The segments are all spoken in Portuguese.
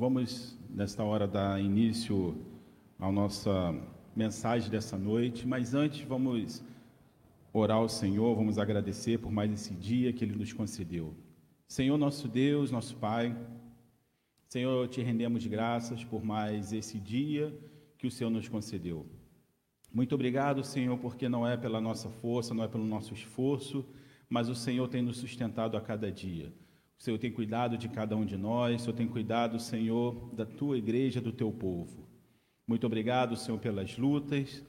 Vamos, nesta hora, dar início à nossa mensagem dessa noite, mas antes vamos orar ao Senhor, vamos agradecer por mais esse dia que Ele nos concedeu. Senhor, nosso Deus, nosso Pai, Senhor, te rendemos graças por mais esse dia que o Senhor nos concedeu. Muito obrigado, Senhor, porque não é pela nossa força, não é pelo nosso esforço, mas o Senhor tem nos sustentado a cada dia. O Senhor tem cuidado de cada um de nós, o Senhor tem cuidado, Senhor, da tua igreja, do teu povo. Muito obrigado, Senhor, pelas lutas,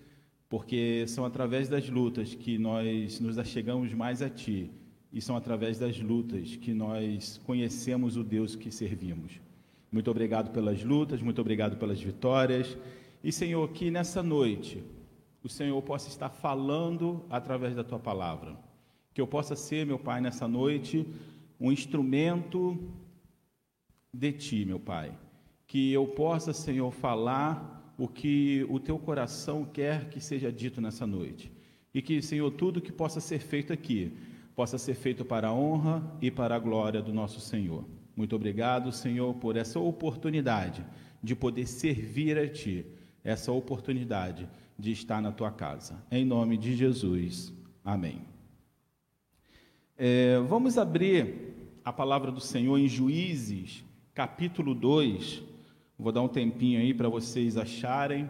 porque são através das lutas que nós nos achegamos mais a Ti, e são através das lutas que nós conhecemos o Deus que servimos. Muito obrigado pelas lutas, muito obrigado pelas vitórias. E, Senhor, que nessa noite o Senhor possa estar falando através da tua palavra. Que eu possa ser, meu Pai, nessa noite, um instrumento de ti, meu Pai. Que eu possa, Senhor, falar o que o teu coração quer que seja dito nessa noite. E que, Senhor, tudo que possa ser feito aqui possa ser feito para a honra e para a glória do nosso Senhor. Muito obrigado, Senhor, por essa oportunidade de poder servir a Ti, essa oportunidade de estar na Tua casa. Em nome de Jesus. Amém. É, vamos abrir a palavra do Senhor em Juízes, capítulo 2. Vou dar um tempinho aí para vocês acharem.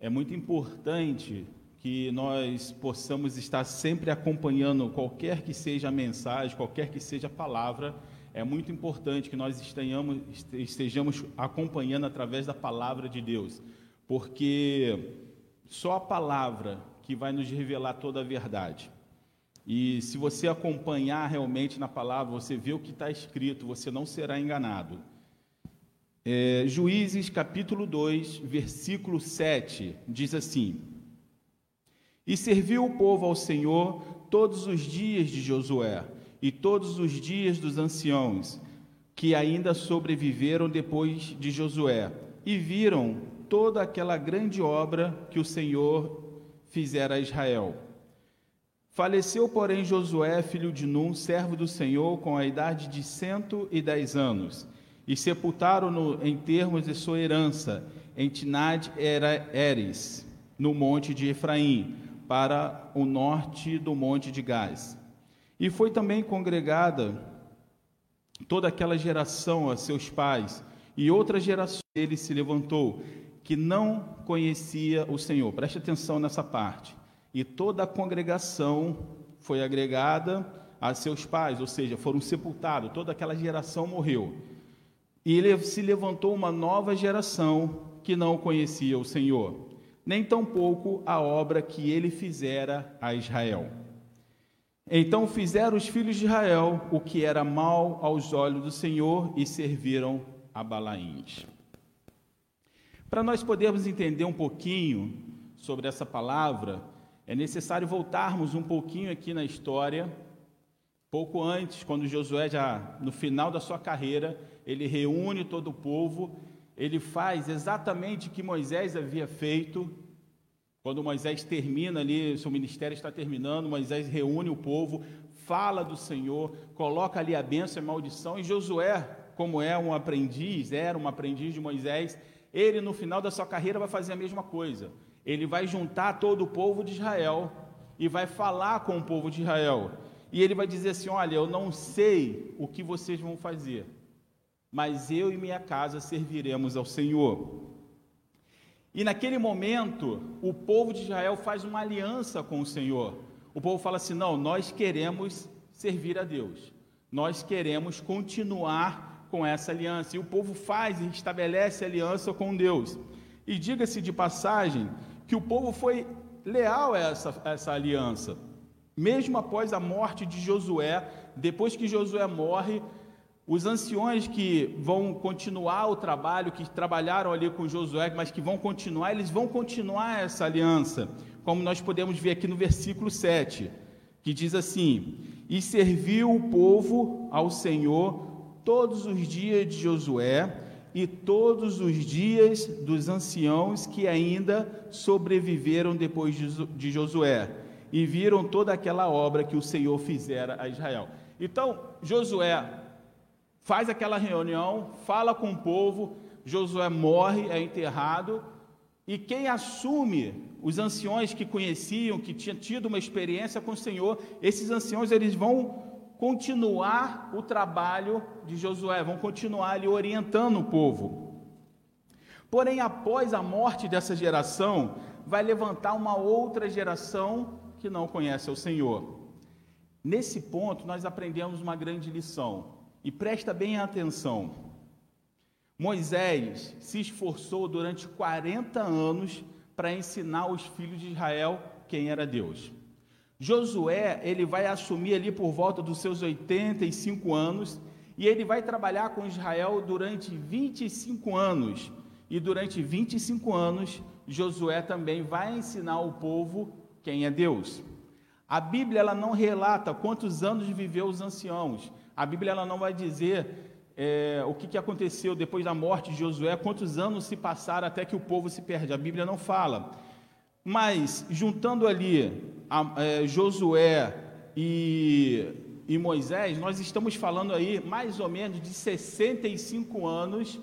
É muito importante que nós possamos estar sempre acompanhando qualquer que seja a mensagem, qualquer que seja a palavra. É muito importante que nós estejamos, estejamos acompanhando através da palavra de Deus, porque só a palavra que vai nos revelar toda a verdade. E se você acompanhar realmente na palavra, você vê o que está escrito, você não será enganado. É, Juízes capítulo 2, versículo 7, diz assim: E serviu o povo ao Senhor todos os dias de Josué e todos os dias dos anciãos, que ainda sobreviveram depois de Josué, e viram toda aquela grande obra que o Senhor fizera a Israel. Faleceu, porém, Josué, filho de Num, servo do Senhor, com a idade de cento e dez anos, e sepultaram-no em termos de sua herança, em Tinad Eres, no monte de Efraim, para o norte do monte de Gás. E foi também congregada toda aquela geração a seus pais, e outra geração ele se levantou, que não conhecia o Senhor. Preste atenção nessa parte e toda a congregação foi agregada a seus pais, ou seja, foram sepultados, toda aquela geração morreu. E se levantou uma nova geração que não conhecia o Senhor, nem tampouco a obra que ele fizera a Israel. Então fizeram os filhos de Israel o que era mal aos olhos do Senhor e serviram a Balaíns. Para nós podermos entender um pouquinho sobre essa palavra, é necessário voltarmos um pouquinho aqui na história, pouco antes, quando Josué já no final da sua carreira, ele reúne todo o povo, ele faz exatamente o que Moisés havia feito. Quando Moisés termina ali, seu ministério está terminando, Moisés reúne o povo, fala do Senhor, coloca ali a bênção e a maldição, e Josué, como é um aprendiz, era um aprendiz de Moisés, ele no final da sua carreira vai fazer a mesma coisa ele vai juntar todo o povo de Israel e vai falar com o povo de Israel. E ele vai dizer assim: Olha, eu não sei o que vocês vão fazer, mas eu e minha casa serviremos ao Senhor. E naquele momento, o povo de Israel faz uma aliança com o Senhor. O povo fala assim: Não, nós queremos servir a Deus, nós queremos continuar com essa aliança. E o povo faz e estabelece aliança com Deus. E diga-se de passagem que o povo foi leal a essa, a essa aliança. Mesmo após a morte de Josué, depois que Josué morre, os anciões que vão continuar o trabalho, que trabalharam ali com Josué, mas que vão continuar, eles vão continuar essa aliança, como nós podemos ver aqui no versículo 7, que diz assim: E serviu o povo ao Senhor todos os dias de Josué, e todos os dias dos anciãos que ainda sobreviveram depois de Josué, e viram toda aquela obra que o Senhor fizera a Israel. Então, Josué faz aquela reunião, fala com o povo, Josué morre, é enterrado, e quem assume os anciões que conheciam, que tinham tido uma experiência com o Senhor, esses anciões eles vão continuar o trabalho de Josué, vão continuar ali orientando o povo. Porém, após a morte dessa geração, vai levantar uma outra geração que não conhece o Senhor. Nesse ponto, nós aprendemos uma grande lição, e presta bem atenção. Moisés se esforçou durante 40 anos para ensinar os filhos de Israel quem era Deus. Josué, ele vai assumir ali por volta dos seus 85 anos e ele vai trabalhar com Israel durante 25 anos. E durante 25 anos, Josué também vai ensinar o povo quem é Deus. A Bíblia ela não relata quantos anos viveu os anciãos. A Bíblia ela não vai dizer é, o que, que aconteceu depois da morte de Josué, quantos anos se passaram até que o povo se perde. A Bíblia não fala. Mas, juntando ali a, é, Josué e, e Moisés, nós estamos falando aí mais ou menos de 65 anos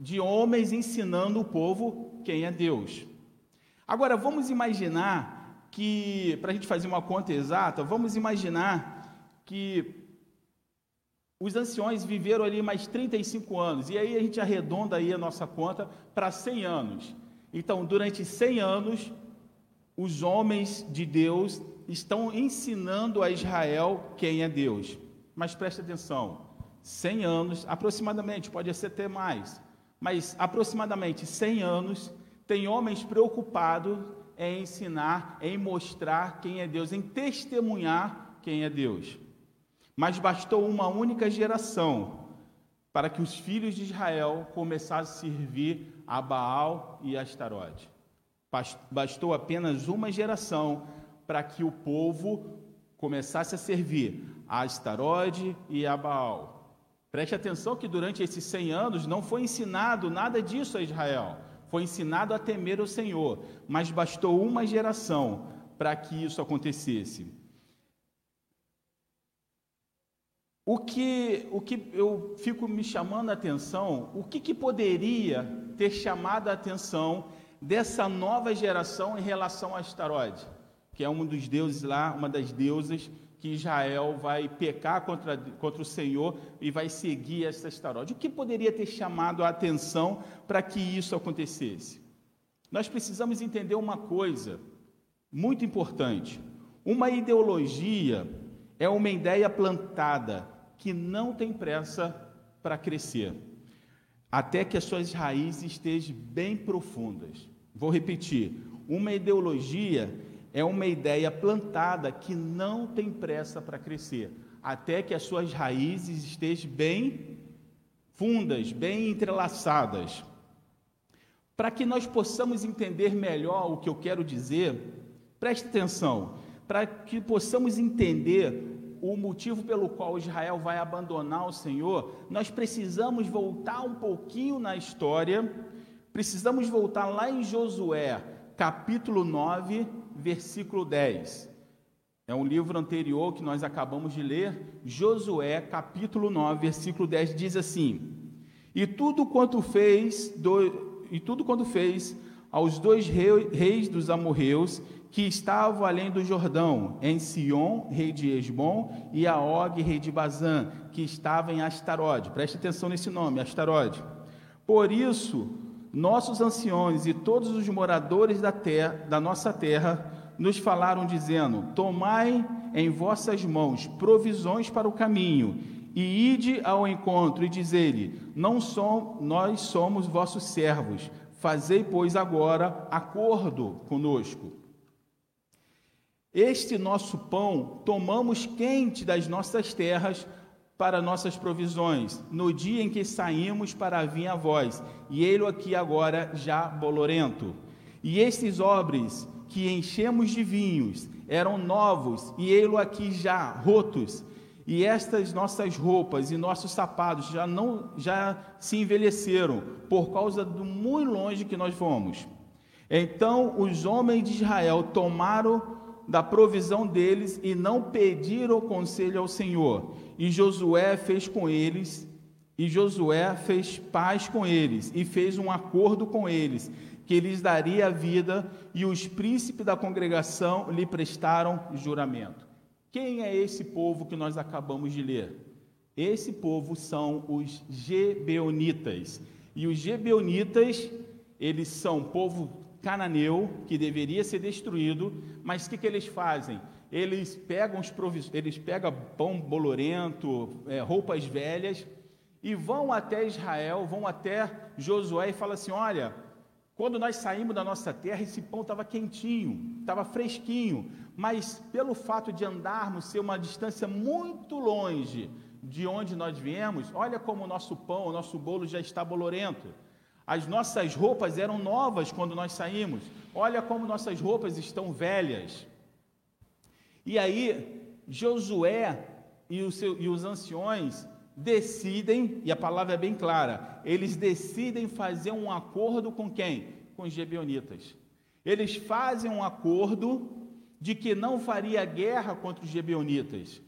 de homens ensinando o povo quem é Deus. Agora, vamos imaginar que, para a gente fazer uma conta exata, vamos imaginar que os anciões viveram ali mais 35 anos, e aí a gente arredonda aí a nossa conta para 100 anos. Então, durante 100 anos, os homens de Deus estão ensinando a Israel quem é Deus. Mas preste atenção, 100 anos, aproximadamente, pode ser até mais, mas aproximadamente 100 anos, tem homens preocupados em ensinar, em mostrar quem é Deus, em testemunhar quem é Deus. Mas bastou uma única geração para que os filhos de Israel começassem a servir a Baal e a Astarote. Bastou apenas uma geração para que o povo começasse a servir a Astarode e a Baal. Preste atenção que durante esses 100 anos não foi ensinado nada disso a Israel. Foi ensinado a temer o Senhor, mas bastou uma geração para que isso acontecesse. O que, o que eu fico me chamando a atenção, o que, que poderia ter chamado a atenção dessa nova geração em relação a Astarote, que é um dos deuses lá, uma das deusas que Israel vai pecar contra, contra o Senhor e vai seguir essa Astarote. O que poderia ter chamado a atenção para que isso acontecesse? Nós precisamos entender uma coisa muito importante. Uma ideologia é uma ideia plantada que não tem pressa para crescer até que as suas raízes estejam bem profundas. Vou repetir: uma ideologia é uma ideia plantada que não tem pressa para crescer, até que as suas raízes estejam bem fundas, bem entrelaçadas. Para que nós possamos entender melhor o que eu quero dizer, preste atenção, para que possamos entender o motivo pelo qual Israel vai abandonar o Senhor, nós precisamos voltar um pouquinho na história, precisamos voltar lá em Josué, capítulo 9, versículo 10. É um livro anterior que nós acabamos de ler, Josué, capítulo 9, versículo 10 diz assim: E tudo quanto fez, do, e tudo quanto fez aos dois reis dos amorreus que estavam além do Jordão, em Sion, rei de Esbom, e a Og, rei de Bazã, que estava em Astarode. Preste atenção nesse nome, Astarode. Por isso, nossos anciões e todos os moradores da, terra, da nossa terra nos falaram, dizendo: Tomai em vossas mãos provisões para o caminho, e ide ao encontro e diz-lhe: Não somos, nós somos vossos servos, fazei, pois, agora acordo conosco este nosso pão tomamos quente das nossas terras para nossas provisões, no dia em que saímos para vir a vós, e ele aqui agora já bolorento. E estes obres que enchemos de vinhos eram novos, e ele aqui já rotos, e estas nossas roupas e nossos sapatos já não já se envelheceram por causa do muito longe que nós fomos. Então os homens de Israel tomaram da provisão deles e não pediram conselho ao Senhor. E Josué fez com eles, e Josué fez paz com eles e fez um acordo com eles, que lhes daria a vida, e os príncipes da congregação lhe prestaram juramento. Quem é esse povo que nós acabamos de ler? Esse povo são os Gebeonitas. E os Gebeonitas, eles são povo cananeu que deveria ser destruído, mas o que, que eles fazem? Eles pegam os provis... eles pegam pão bolorento, é, roupas velhas e vão até Israel, vão até Josué e falam assim: olha, quando nós saímos da nossa terra, esse pão estava quentinho, estava fresquinho, mas pelo fato de andarmos ser uma distância muito longe de onde nós viemos, olha como o nosso pão, o nosso bolo já está bolorento. As nossas roupas eram novas quando nós saímos. Olha como nossas roupas estão velhas. E aí, Josué e, e os anciões decidem, e a palavra é bem clara, eles decidem fazer um acordo com quem? Com os Gebeonitas. Eles fazem um acordo de que não faria guerra contra os Gebeonitas.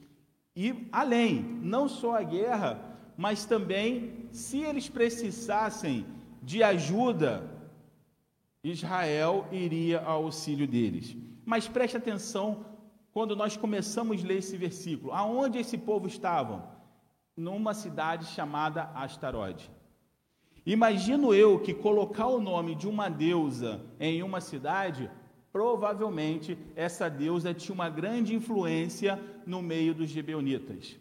E além, não só a guerra, mas também, se eles precisassem de ajuda, Israel iria ao auxílio deles. Mas preste atenção quando nós começamos a ler esse versículo. Aonde esse povo estava? Numa cidade chamada Astarode. Imagino eu que colocar o nome de uma deusa em uma cidade, provavelmente essa deusa tinha uma grande influência no meio dos gibeonitas.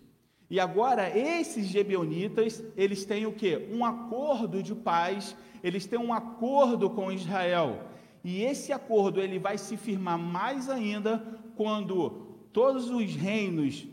E agora esses gebeonitas, eles têm o que? Um acordo de paz, eles têm um acordo com Israel. E esse acordo ele vai se firmar mais ainda quando todos os reinos,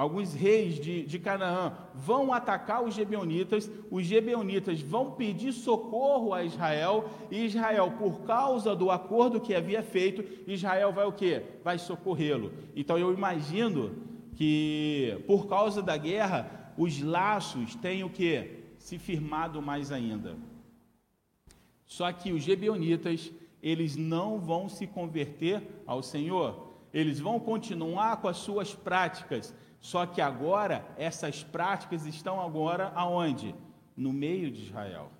alguns reis de, de Canaã, vão atacar os gebeonitas, os gebeonitas vão pedir socorro a Israel, e Israel, por causa do acordo que havia feito, Israel vai o que? Vai socorrê-lo. Então eu imagino que por causa da guerra os laços têm o que? Se firmado mais ainda. Só que os gebeonitas, eles não vão se converter ao Senhor. Eles vão continuar com as suas práticas. Só que agora essas práticas estão agora aonde? No meio de Israel.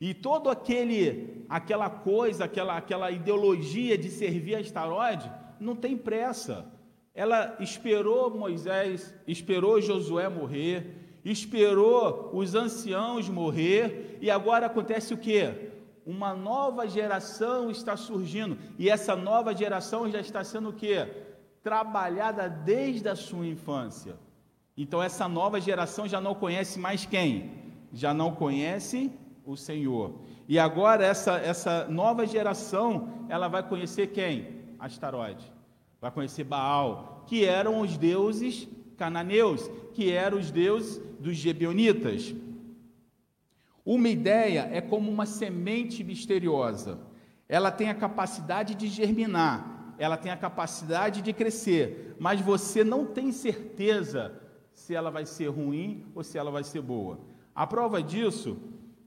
E todo aquele aquela coisa, aquela aquela ideologia de servir a Estarode, não tem pressa. Ela esperou Moisés, esperou Josué morrer, esperou os anciãos morrer, e agora acontece o que? Uma nova geração está surgindo, e essa nova geração já está sendo o que? Trabalhada desde a sua infância. Então essa nova geração já não conhece mais quem? Já não conhece o Senhor. E agora essa, essa nova geração, ela vai conhecer quem? Astaroide vai conhecer Baal, que eram os deuses cananeus, que eram os deuses dos Gebeonitas. Uma ideia é como uma semente misteriosa. Ela tem a capacidade de germinar, ela tem a capacidade de crescer, mas você não tem certeza se ela vai ser ruim ou se ela vai ser boa. A prova disso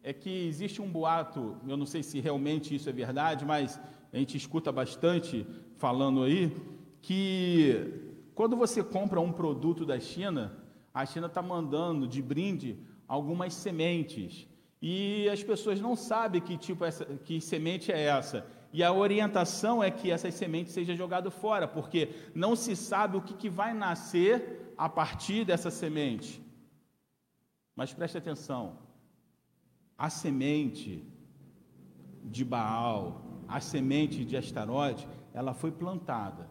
é que existe um boato, eu não sei se realmente isso é verdade, mas a gente escuta bastante falando aí, que quando você compra um produto da China, a China está mandando de brinde algumas sementes. E as pessoas não sabem que tipo essa, que semente é essa. E a orientação é que essas sementes sejam jogadas fora, porque não se sabe o que, que vai nascer a partir dessa semente. Mas preste atenção: a semente de Baal, a semente de Astarote, ela foi plantada.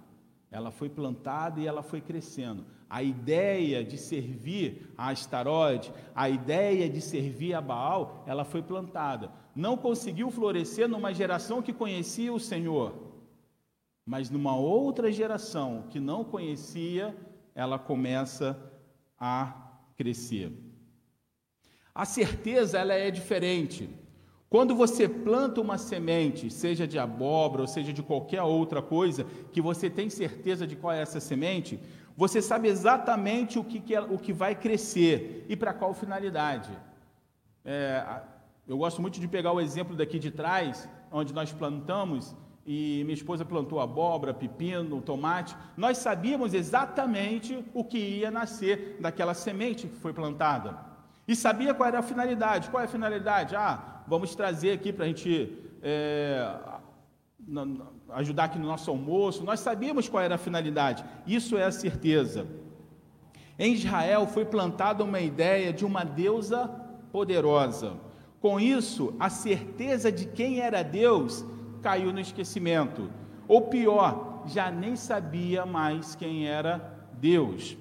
Ela foi plantada e ela foi crescendo. A ideia de servir a Astarote, a ideia de servir a Baal, ela foi plantada. Não conseguiu florescer numa geração que conhecia o Senhor, mas numa outra geração que não conhecia, ela começa a crescer. A certeza ela é diferente. Quando você planta uma semente, seja de abóbora ou seja de qualquer outra coisa, que você tem certeza de qual é essa semente, você sabe exatamente o que, que é, o que vai crescer e para qual finalidade. É, eu gosto muito de pegar o exemplo daqui de trás, onde nós plantamos, e minha esposa plantou abóbora, pepino, tomate. Nós sabíamos exatamente o que ia nascer daquela semente que foi plantada. E sabia qual era a finalidade. Qual é a finalidade? Ah, vamos trazer aqui para a gente é, ajudar aqui no nosso almoço. Nós sabíamos qual era a finalidade. Isso é a certeza. Em Israel foi plantada uma ideia de uma deusa poderosa. Com isso, a certeza de quem era Deus caiu no esquecimento. Ou pior, já nem sabia mais quem era Deus.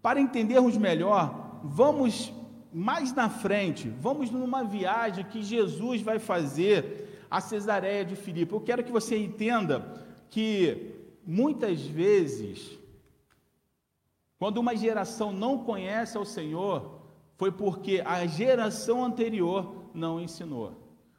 Para entendermos melhor, vamos mais na frente, vamos numa viagem que Jesus vai fazer a Cesareia de Filipe. Eu quero que você entenda que muitas vezes, quando uma geração não conhece ao Senhor, foi porque a geração anterior não ensinou.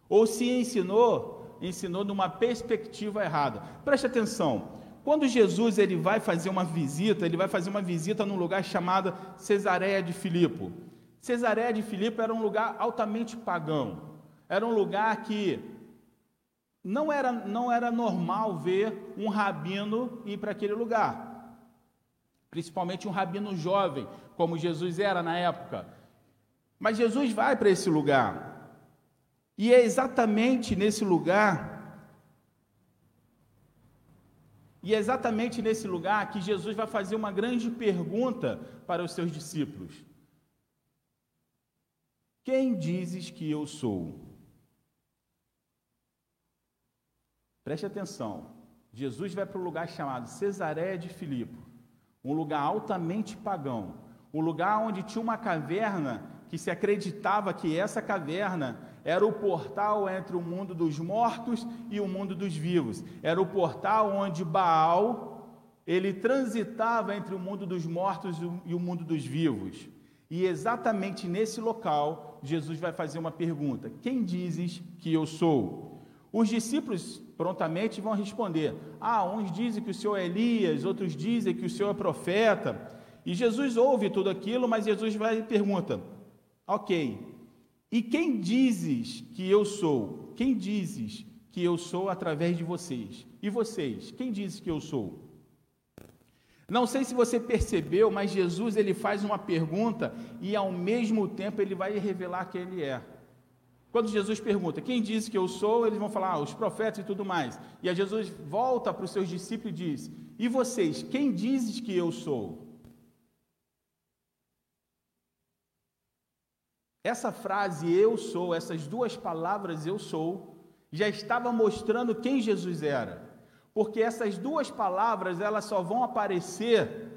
Ou se ensinou, ensinou numa perspectiva errada. Preste atenção. Quando Jesus ele vai fazer uma visita, ele vai fazer uma visita num lugar chamado Cesareia de Filipe. Cesareia de Filipe era um lugar altamente pagão. Era um lugar que não era, não era normal ver um rabino ir para aquele lugar. Principalmente um rabino jovem, como Jesus era na época. Mas Jesus vai para esse lugar. E é exatamente nesse lugar, e é exatamente nesse lugar que Jesus vai fazer uma grande pergunta para os seus discípulos: Quem dizes que eu sou? Preste atenção. Jesus vai para um lugar chamado Cesareia de Filipe, um lugar altamente pagão, um lugar onde tinha uma caverna que se acreditava que essa caverna era o portal entre o mundo dos mortos e o mundo dos vivos. Era o portal onde Baal ele transitava entre o mundo dos mortos e o mundo dos vivos. E exatamente nesse local, Jesus vai fazer uma pergunta: Quem dizes que eu sou? Os discípulos prontamente vão responder: Ah, uns dizem que o Senhor é Elias, outros dizem que o Senhor é profeta. E Jesus ouve tudo aquilo, mas Jesus vai e pergunta: Ok, e quem dizes que eu sou? Quem dizes que eu sou através de vocês? E vocês, quem dizes que eu sou? Não sei se você percebeu, mas Jesus ele faz uma pergunta e ao mesmo tempo ele vai revelar quem ele é. Quando Jesus pergunta, quem diz que eu sou? Eles vão falar, ah, os profetas e tudo mais. E aí Jesus volta para os seus discípulos e diz: E vocês, quem dizes que eu sou? Essa frase eu sou, essas duas palavras eu sou, já estava mostrando quem Jesus era. Porque essas duas palavras, elas só vão aparecer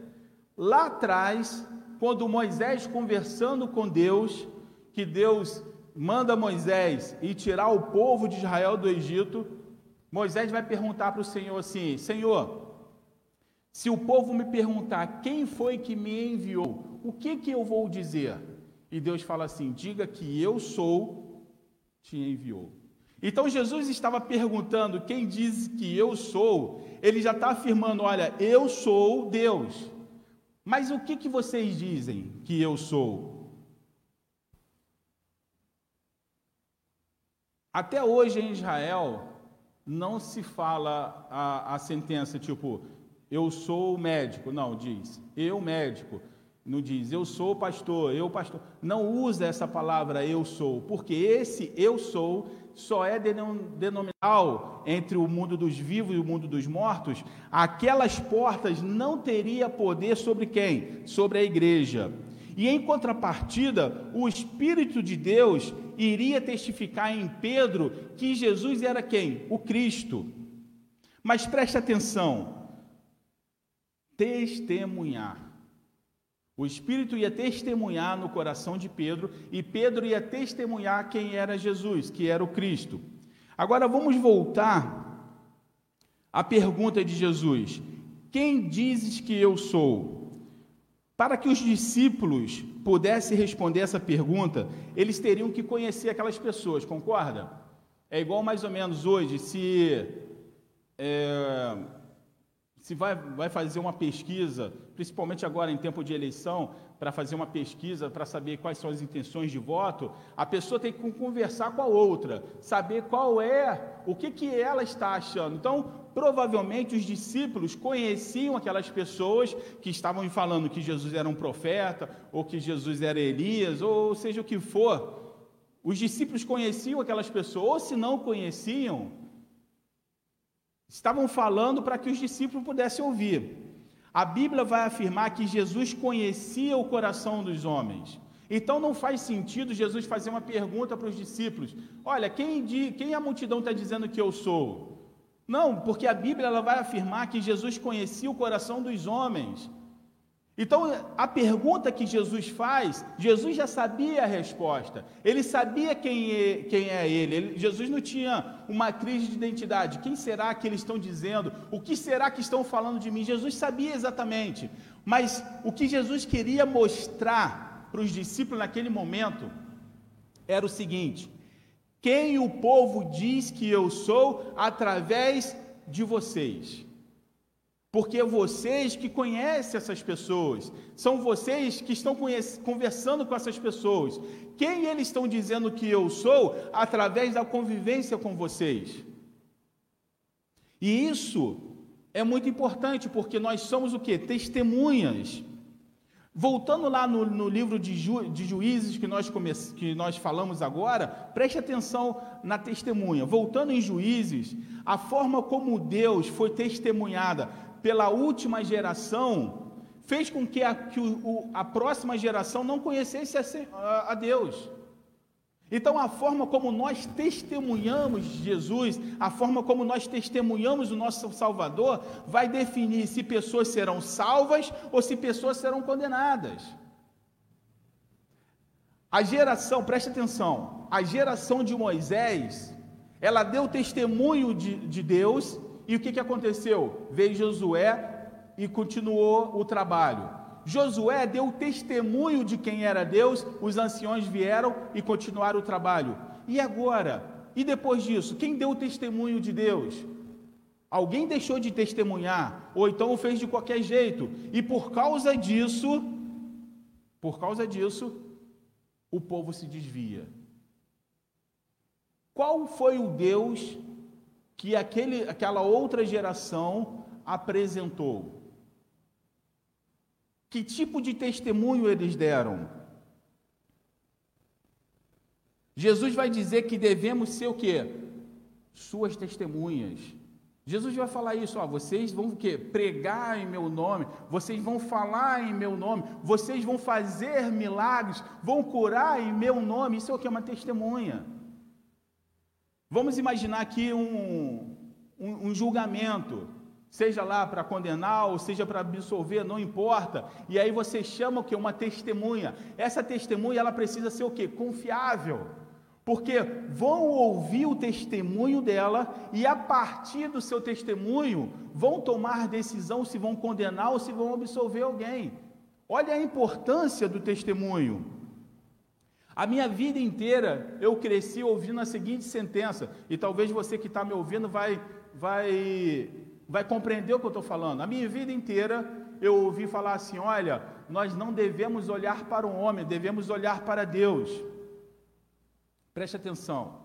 lá atrás, quando Moisés conversando com Deus, que Deus manda Moisés ir tirar o povo de Israel do Egito, Moisés vai perguntar para o Senhor assim: Senhor, se o povo me perguntar quem foi que me enviou, o que que eu vou dizer? E Deus fala assim: diga que eu sou, te enviou. Então Jesus estava perguntando: quem diz que eu sou? Ele já está afirmando: olha, eu sou Deus. Mas o que, que vocês dizem que eu sou? Até hoje em Israel não se fala a, a sentença tipo, eu sou médico. Não, diz, eu médico. Não diz eu sou pastor, eu pastor. Não usa essa palavra eu sou, porque esse eu sou só é denominal entre o mundo dos vivos e o mundo dos mortos. Aquelas portas não teria poder sobre quem? Sobre a igreja. E em contrapartida, o Espírito de Deus iria testificar em Pedro que Jesus era quem? O Cristo. Mas preste atenção: testemunhar. O Espírito ia testemunhar no coração de Pedro e Pedro ia testemunhar quem era Jesus, que era o Cristo. Agora vamos voltar à pergunta de Jesus: Quem dizes que eu sou? Para que os discípulos pudessem responder essa pergunta, eles teriam que conhecer aquelas pessoas, concorda? É igual mais ou menos hoje, se é, se vai, vai fazer uma pesquisa, principalmente agora em tempo de eleição, para fazer uma pesquisa para saber quais são as intenções de voto, a pessoa tem que conversar com a outra, saber qual é, o que, que ela está achando. Então, provavelmente os discípulos conheciam aquelas pessoas que estavam falando que Jesus era um profeta, ou que Jesus era Elias, ou seja o que for. Os discípulos conheciam aquelas pessoas, ou se não conheciam, estavam falando para que os discípulos pudessem ouvir. A Bíblia vai afirmar que Jesus conhecia o coração dos homens. Então não faz sentido Jesus fazer uma pergunta para os discípulos: Olha, quem, quem a multidão está dizendo que eu sou? Não, porque a Bíblia ela vai afirmar que Jesus conhecia o coração dos homens. Então, a pergunta que Jesus faz, Jesus já sabia a resposta. Ele sabia quem é, quem é ele. ele. Jesus não tinha uma crise de identidade. Quem será que eles estão dizendo? O que será que estão falando de mim? Jesus sabia exatamente. Mas o que Jesus queria mostrar para os discípulos naquele momento era o seguinte: quem o povo diz que eu sou através de vocês porque é vocês que conhecem essas pessoas, são vocês que estão conversando com essas pessoas. Quem eles estão dizendo que eu sou através da convivência com vocês? E isso é muito importante, porque nós somos o que? Testemunhas. Voltando lá no, no livro de, Ju, de, Juízes que nós, come, que nós falamos agora, preste atenção na testemunha. Voltando em Juízes, a forma como Deus foi testemunhada pela última geração fez com que a, que o, a próxima geração não conhecesse a, a Deus. Então, a forma como nós testemunhamos Jesus, a forma como nós testemunhamos o nosso Salvador, vai definir se pessoas serão salvas ou se pessoas serão condenadas. A geração, preste atenção, a geração de Moisés, ela deu testemunho de, de Deus e o que, que aconteceu? Veio Josué e continuou o trabalho. Josué deu testemunho de quem era Deus, os anciões vieram e continuaram o trabalho. E agora? E depois disso, quem deu o testemunho de Deus? Alguém deixou de testemunhar, ou então o fez de qualquer jeito, e por causa disso, por causa disso, o povo se desvia. Qual foi o Deus que aquele, aquela outra geração apresentou. Que tipo de testemunho eles deram? Jesus vai dizer que devemos ser o quê? Suas testemunhas. Jesus vai falar isso, ó, vocês vão o quê? Pregar em meu nome, vocês vão falar em meu nome, vocês vão fazer milagres, vão curar em meu nome. Isso é o que? Uma testemunha. Vamos imaginar aqui um, um, um julgamento, seja lá para condenar ou seja para absolver, não importa. E aí você chama o que? Uma testemunha. Essa testemunha ela precisa ser o que? Confiável. Porque vão ouvir o testemunho dela e a partir do seu testemunho vão tomar decisão se vão condenar ou se vão absolver alguém. Olha a importância do testemunho. A minha vida inteira eu cresci ouvindo a seguinte sentença, e talvez você que está me ouvindo vai, vai, vai compreender o que eu estou falando. A minha vida inteira eu ouvi falar assim: olha, nós não devemos olhar para o homem, devemos olhar para Deus. Preste atenção.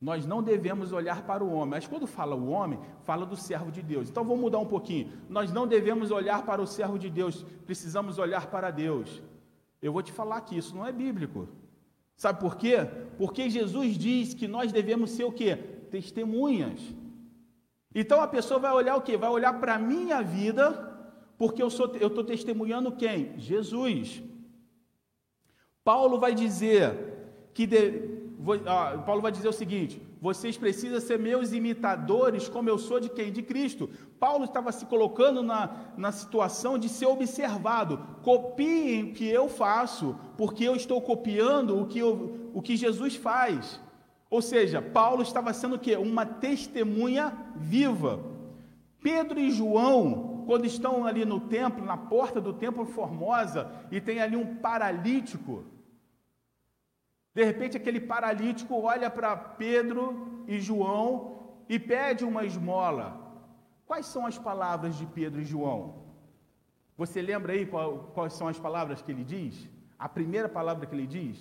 Nós não devemos olhar para o homem, mas quando fala o homem, fala do servo de Deus. Então vamos mudar um pouquinho. Nós não devemos olhar para o servo de Deus, precisamos olhar para Deus. Eu vou te falar que isso não é bíblico. Sabe por quê? Porque Jesus diz que nós devemos ser o quê? Testemunhas. Então a pessoa vai olhar o quê? Vai olhar para a minha vida, porque eu sou eu estou testemunhando quem? Jesus. Paulo vai dizer que de, Paulo vai dizer o seguinte: vocês precisam ser meus imitadores, como eu sou de quem? De Cristo. Paulo estava se colocando na, na situação de ser observado. Copiem o que eu faço, porque eu estou copiando o que, eu, o que Jesus faz. Ou seja, Paulo estava sendo o quê? Uma testemunha viva. Pedro e João, quando estão ali no templo, na porta do templo Formosa, e tem ali um paralítico, de repente, aquele paralítico olha para Pedro e João e pede uma esmola. Quais são as palavras de Pedro e João? Você lembra aí qual, quais são as palavras que ele diz? A primeira palavra que ele diz,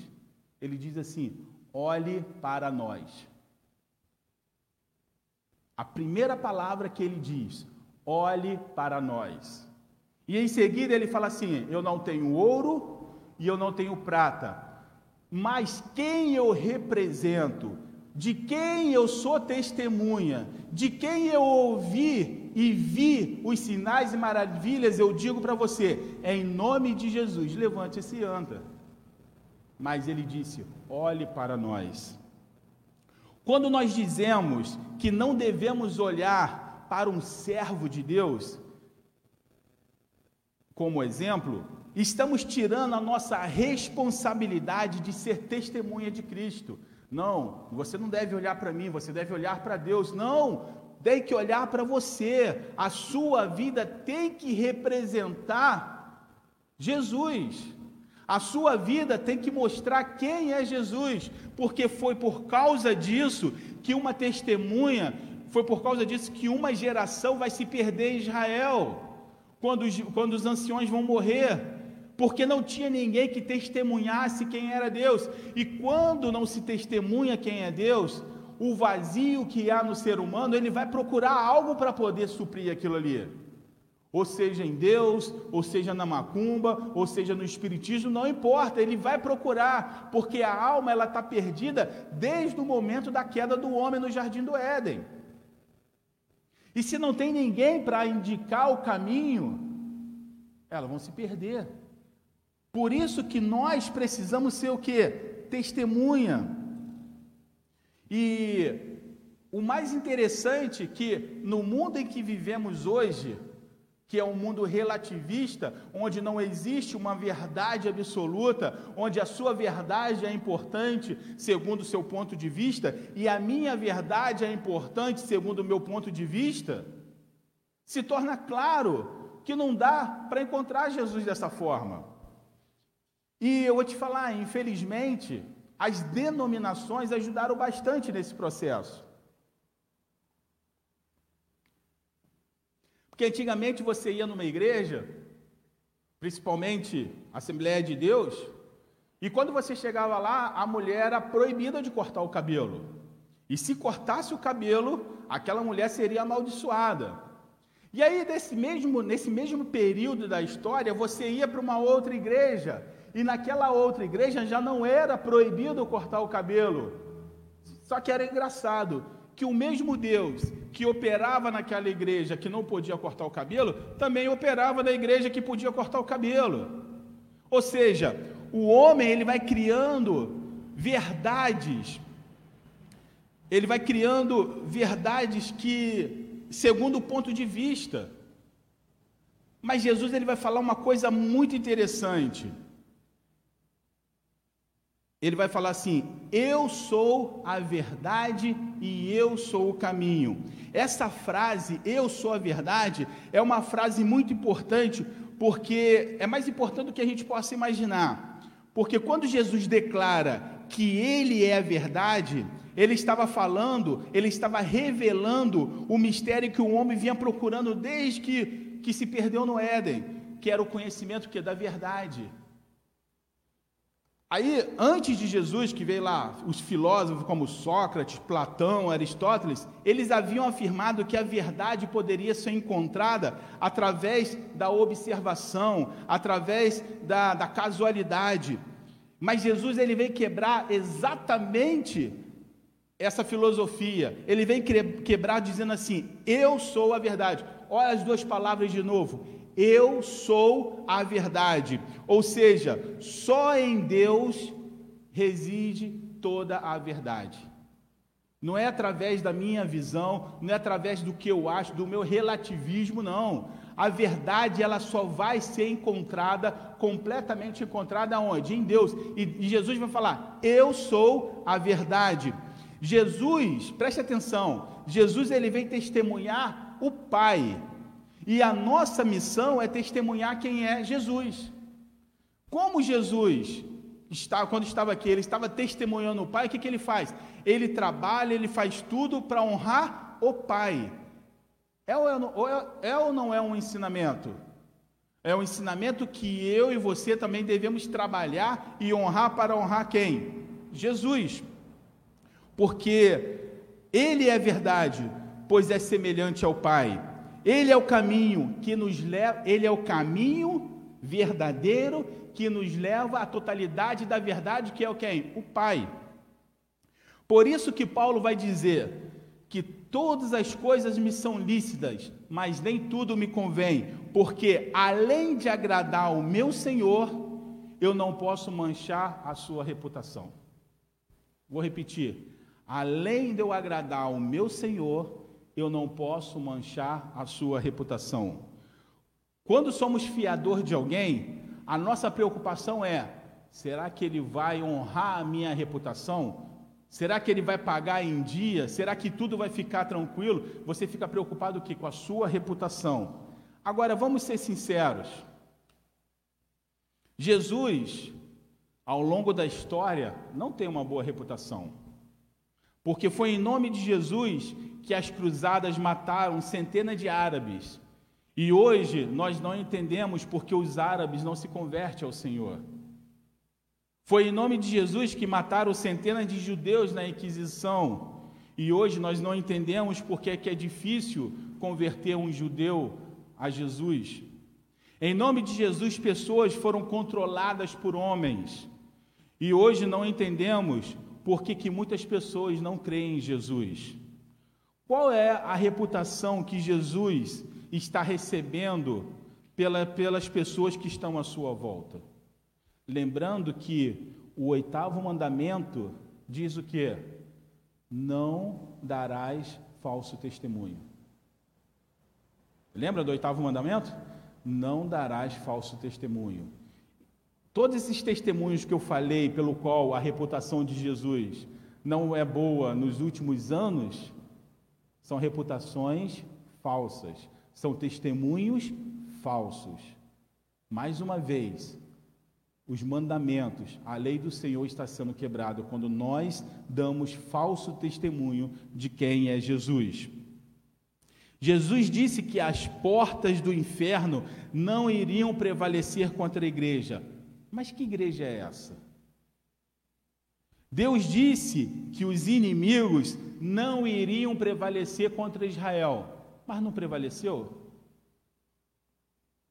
ele diz assim: olhe para nós. A primeira palavra que ele diz, olhe para nós. E em seguida ele fala assim: Eu não tenho ouro e eu não tenho prata, mas quem eu represento, de quem eu sou testemunha, de quem eu ouvi e vi os sinais e maravilhas, eu digo para você, é em nome de Jesus, levante-se e anda. Mas ele disse: olhe para nós. Quando nós dizemos que não devemos olhar para um servo de Deus, como exemplo, estamos tirando a nossa responsabilidade de ser testemunha de Cristo. Não, você não deve olhar para mim, você deve olhar para Deus. Não, tem que olhar para você. A sua vida tem que representar Jesus. A sua vida tem que mostrar quem é Jesus, porque foi por causa disso que uma testemunha, foi por causa disso que uma geração vai se perder em Israel, quando os, quando os anciões vão morrer, porque não tinha ninguém que testemunhasse quem era Deus, e quando não se testemunha quem é Deus, o vazio que há no ser humano, ele vai procurar algo para poder suprir aquilo ali ou seja em Deus, ou seja na macumba, ou seja no espiritismo, não importa, ele vai procurar, porque a alma ela está perdida desde o momento da queda do homem no jardim do Éden. E se não tem ninguém para indicar o caminho, elas vão se perder. Por isso que nós precisamos ser o que? Testemunha. E o mais interessante é que no mundo em que vivemos hoje, que é um mundo relativista, onde não existe uma verdade absoluta, onde a sua verdade é importante segundo o seu ponto de vista e a minha verdade é importante segundo o meu ponto de vista, se torna claro que não dá para encontrar Jesus dessa forma. E eu vou te falar, infelizmente, as denominações ajudaram bastante nesse processo. Porque antigamente você ia numa igreja, principalmente Assembleia de Deus, e quando você chegava lá, a mulher era proibida de cortar o cabelo. E se cortasse o cabelo, aquela mulher seria amaldiçoada. E aí, nesse mesmo, nesse mesmo período da história, você ia para uma outra igreja, e naquela outra igreja já não era proibido cortar o cabelo. Só que era engraçado que o mesmo Deus que operava naquela igreja que não podia cortar o cabelo, também operava na igreja que podia cortar o cabelo. Ou seja, o homem ele vai criando verdades, ele vai criando verdades que, segundo o ponto de vista. Mas Jesus ele vai falar uma coisa muito interessante ele vai falar assim: Eu sou a verdade e eu sou o caminho. Essa frase, eu sou a verdade, é uma frase muito importante, porque é mais importante do que a gente possa imaginar. Porque quando Jesus declara que Ele é a verdade, Ele estava falando, Ele estava revelando o mistério que o homem vinha procurando desde que, que se perdeu no Éden, que era o conhecimento que é da verdade. Aí, antes de Jesus, que veio lá, os filósofos como Sócrates, Platão, Aristóteles, eles haviam afirmado que a verdade poderia ser encontrada através da observação, através da, da casualidade. Mas Jesus ele veio quebrar exatamente essa filosofia. Ele vem quebrar dizendo assim: Eu sou a verdade. Olha as duas palavras de novo. Eu sou a verdade. Ou seja, só em Deus reside toda a verdade. Não é através da minha visão, não é através do que eu acho, do meu relativismo, não. A verdade ela só vai ser encontrada, completamente encontrada onde? Em Deus. E, e Jesus vai falar: "Eu sou a verdade". Jesus, preste atenção, Jesus ele vem testemunhar o Pai. E a nossa missão é testemunhar quem é Jesus. Como Jesus está, quando estava aqui, ele estava testemunhando o Pai, o que, que ele faz? Ele trabalha, ele faz tudo para honrar o Pai. É ou, é, é, é ou não é um ensinamento? É um ensinamento que eu e você também devemos trabalhar e honrar para honrar quem? Jesus. Porque Ele é verdade, pois é semelhante ao Pai. Ele é o caminho que nos leva, ele é o caminho verdadeiro que nos leva à totalidade da verdade, que é o quem? O Pai. Por isso que Paulo vai dizer que todas as coisas me são lícitas, mas nem tudo me convém, porque além de agradar o meu Senhor, eu não posso manchar a sua reputação. Vou repetir. Além de eu agradar o meu Senhor, eu não posso manchar a sua reputação. Quando somos fiador de alguém, a nossa preocupação é: será que ele vai honrar a minha reputação? Será que ele vai pagar em dia? Será que tudo vai ficar tranquilo? Você fica preocupado que com a sua reputação. Agora vamos ser sinceros. Jesus, ao longo da história, não tem uma boa reputação. Porque foi em nome de Jesus que as cruzadas mataram centenas de árabes. E hoje nós não entendemos porque os árabes não se convertem ao Senhor. Foi em nome de Jesus que mataram centenas de judeus na Inquisição. E hoje nós não entendemos porque é que é difícil converter um judeu a Jesus. Em nome de Jesus, pessoas foram controladas por homens. E hoje não entendemos porque que muitas pessoas não creem em Jesus. Qual é a reputação que Jesus está recebendo pela, pelas pessoas que estão à sua volta? Lembrando que o oitavo mandamento diz o que? Não darás falso testemunho. Lembra do oitavo mandamento? Não darás falso testemunho. Todos esses testemunhos que eu falei, pelo qual a reputação de Jesus não é boa nos últimos anos, são reputações falsas, são testemunhos falsos. Mais uma vez, os mandamentos, a lei do Senhor está sendo quebrada quando nós damos falso testemunho de quem é Jesus. Jesus disse que as portas do inferno não iriam prevalecer contra a igreja. Mas que igreja é essa? Deus disse que os inimigos não iriam prevalecer contra Israel, mas não prevaleceu?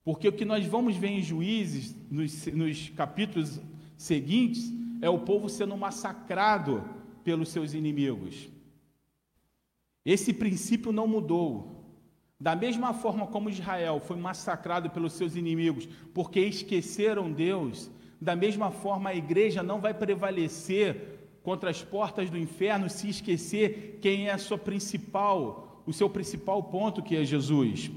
Porque o que nós vamos ver em Juízes, nos, nos capítulos seguintes, é o povo sendo massacrado pelos seus inimigos. Esse princípio não mudou. Da mesma forma como Israel foi massacrado pelos seus inimigos porque esqueceram Deus, da mesma forma a igreja não vai prevalecer contra as portas do inferno se esquecer quem é a sua principal, o seu principal ponto que é Jesus.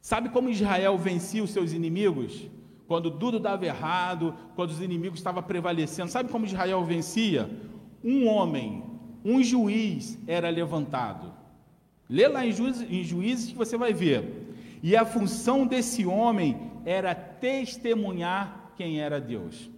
Sabe como Israel vencia os seus inimigos? Quando tudo dava errado, quando os inimigos estavam prevalecendo. Sabe como Israel vencia? Um homem, um juiz era levantado. Lê lá em Juízes, em Juízes que você vai ver. E a função desse homem era testemunhar quem era Deus.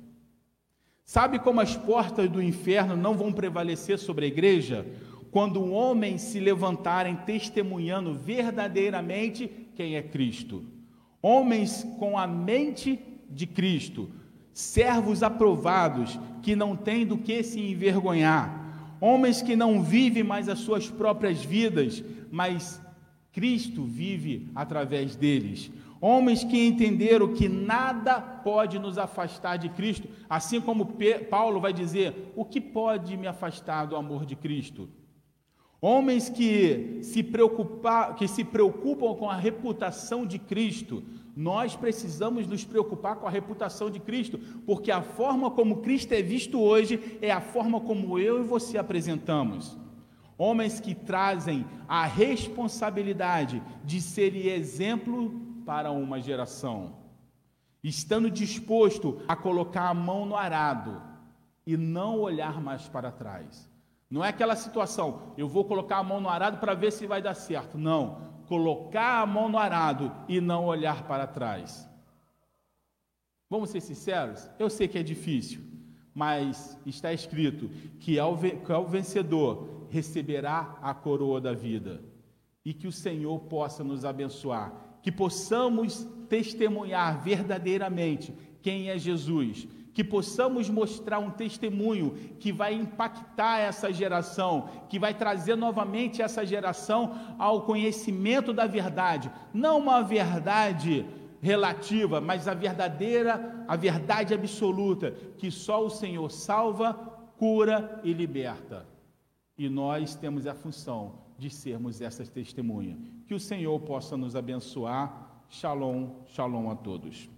Sabe como as portas do inferno não vão prevalecer sobre a igreja? Quando homens se levantarem testemunhando verdadeiramente quem é Cristo. Homens com a mente de Cristo, servos aprovados que não têm do que se envergonhar, homens que não vivem mais as suas próprias vidas, mas Cristo vive através deles. Homens que entenderam que nada pode nos afastar de Cristo, assim como Paulo vai dizer: o que pode me afastar do amor de Cristo? Homens que se, preocupar, que se preocupam com a reputação de Cristo. Nós precisamos nos preocupar com a reputação de Cristo, porque a forma como Cristo é visto hoje é a forma como eu e você apresentamos. Homens que trazem a responsabilidade de serem exemplo para uma geração, estando disposto a colocar a mão no arado e não olhar mais para trás. Não é aquela situação, eu vou colocar a mão no arado para ver se vai dar certo. Não, colocar a mão no arado e não olhar para trás. Vamos ser sinceros? Eu sei que é difícil, mas está escrito que ao, vencedor receberá a coroa da vida e que o Senhor possa nos abençoar, que possamos testemunhar verdadeiramente quem é Jesus, que possamos mostrar um testemunho que vai impactar essa geração, que vai trazer novamente essa geração ao conhecimento da verdade, não uma verdade relativa, mas a verdadeira, a verdade absoluta, que só o Senhor salva, cura e liberta. E nós temos a função de sermos essas testemunhas. Que o Senhor possa nos abençoar. Shalom, shalom a todos.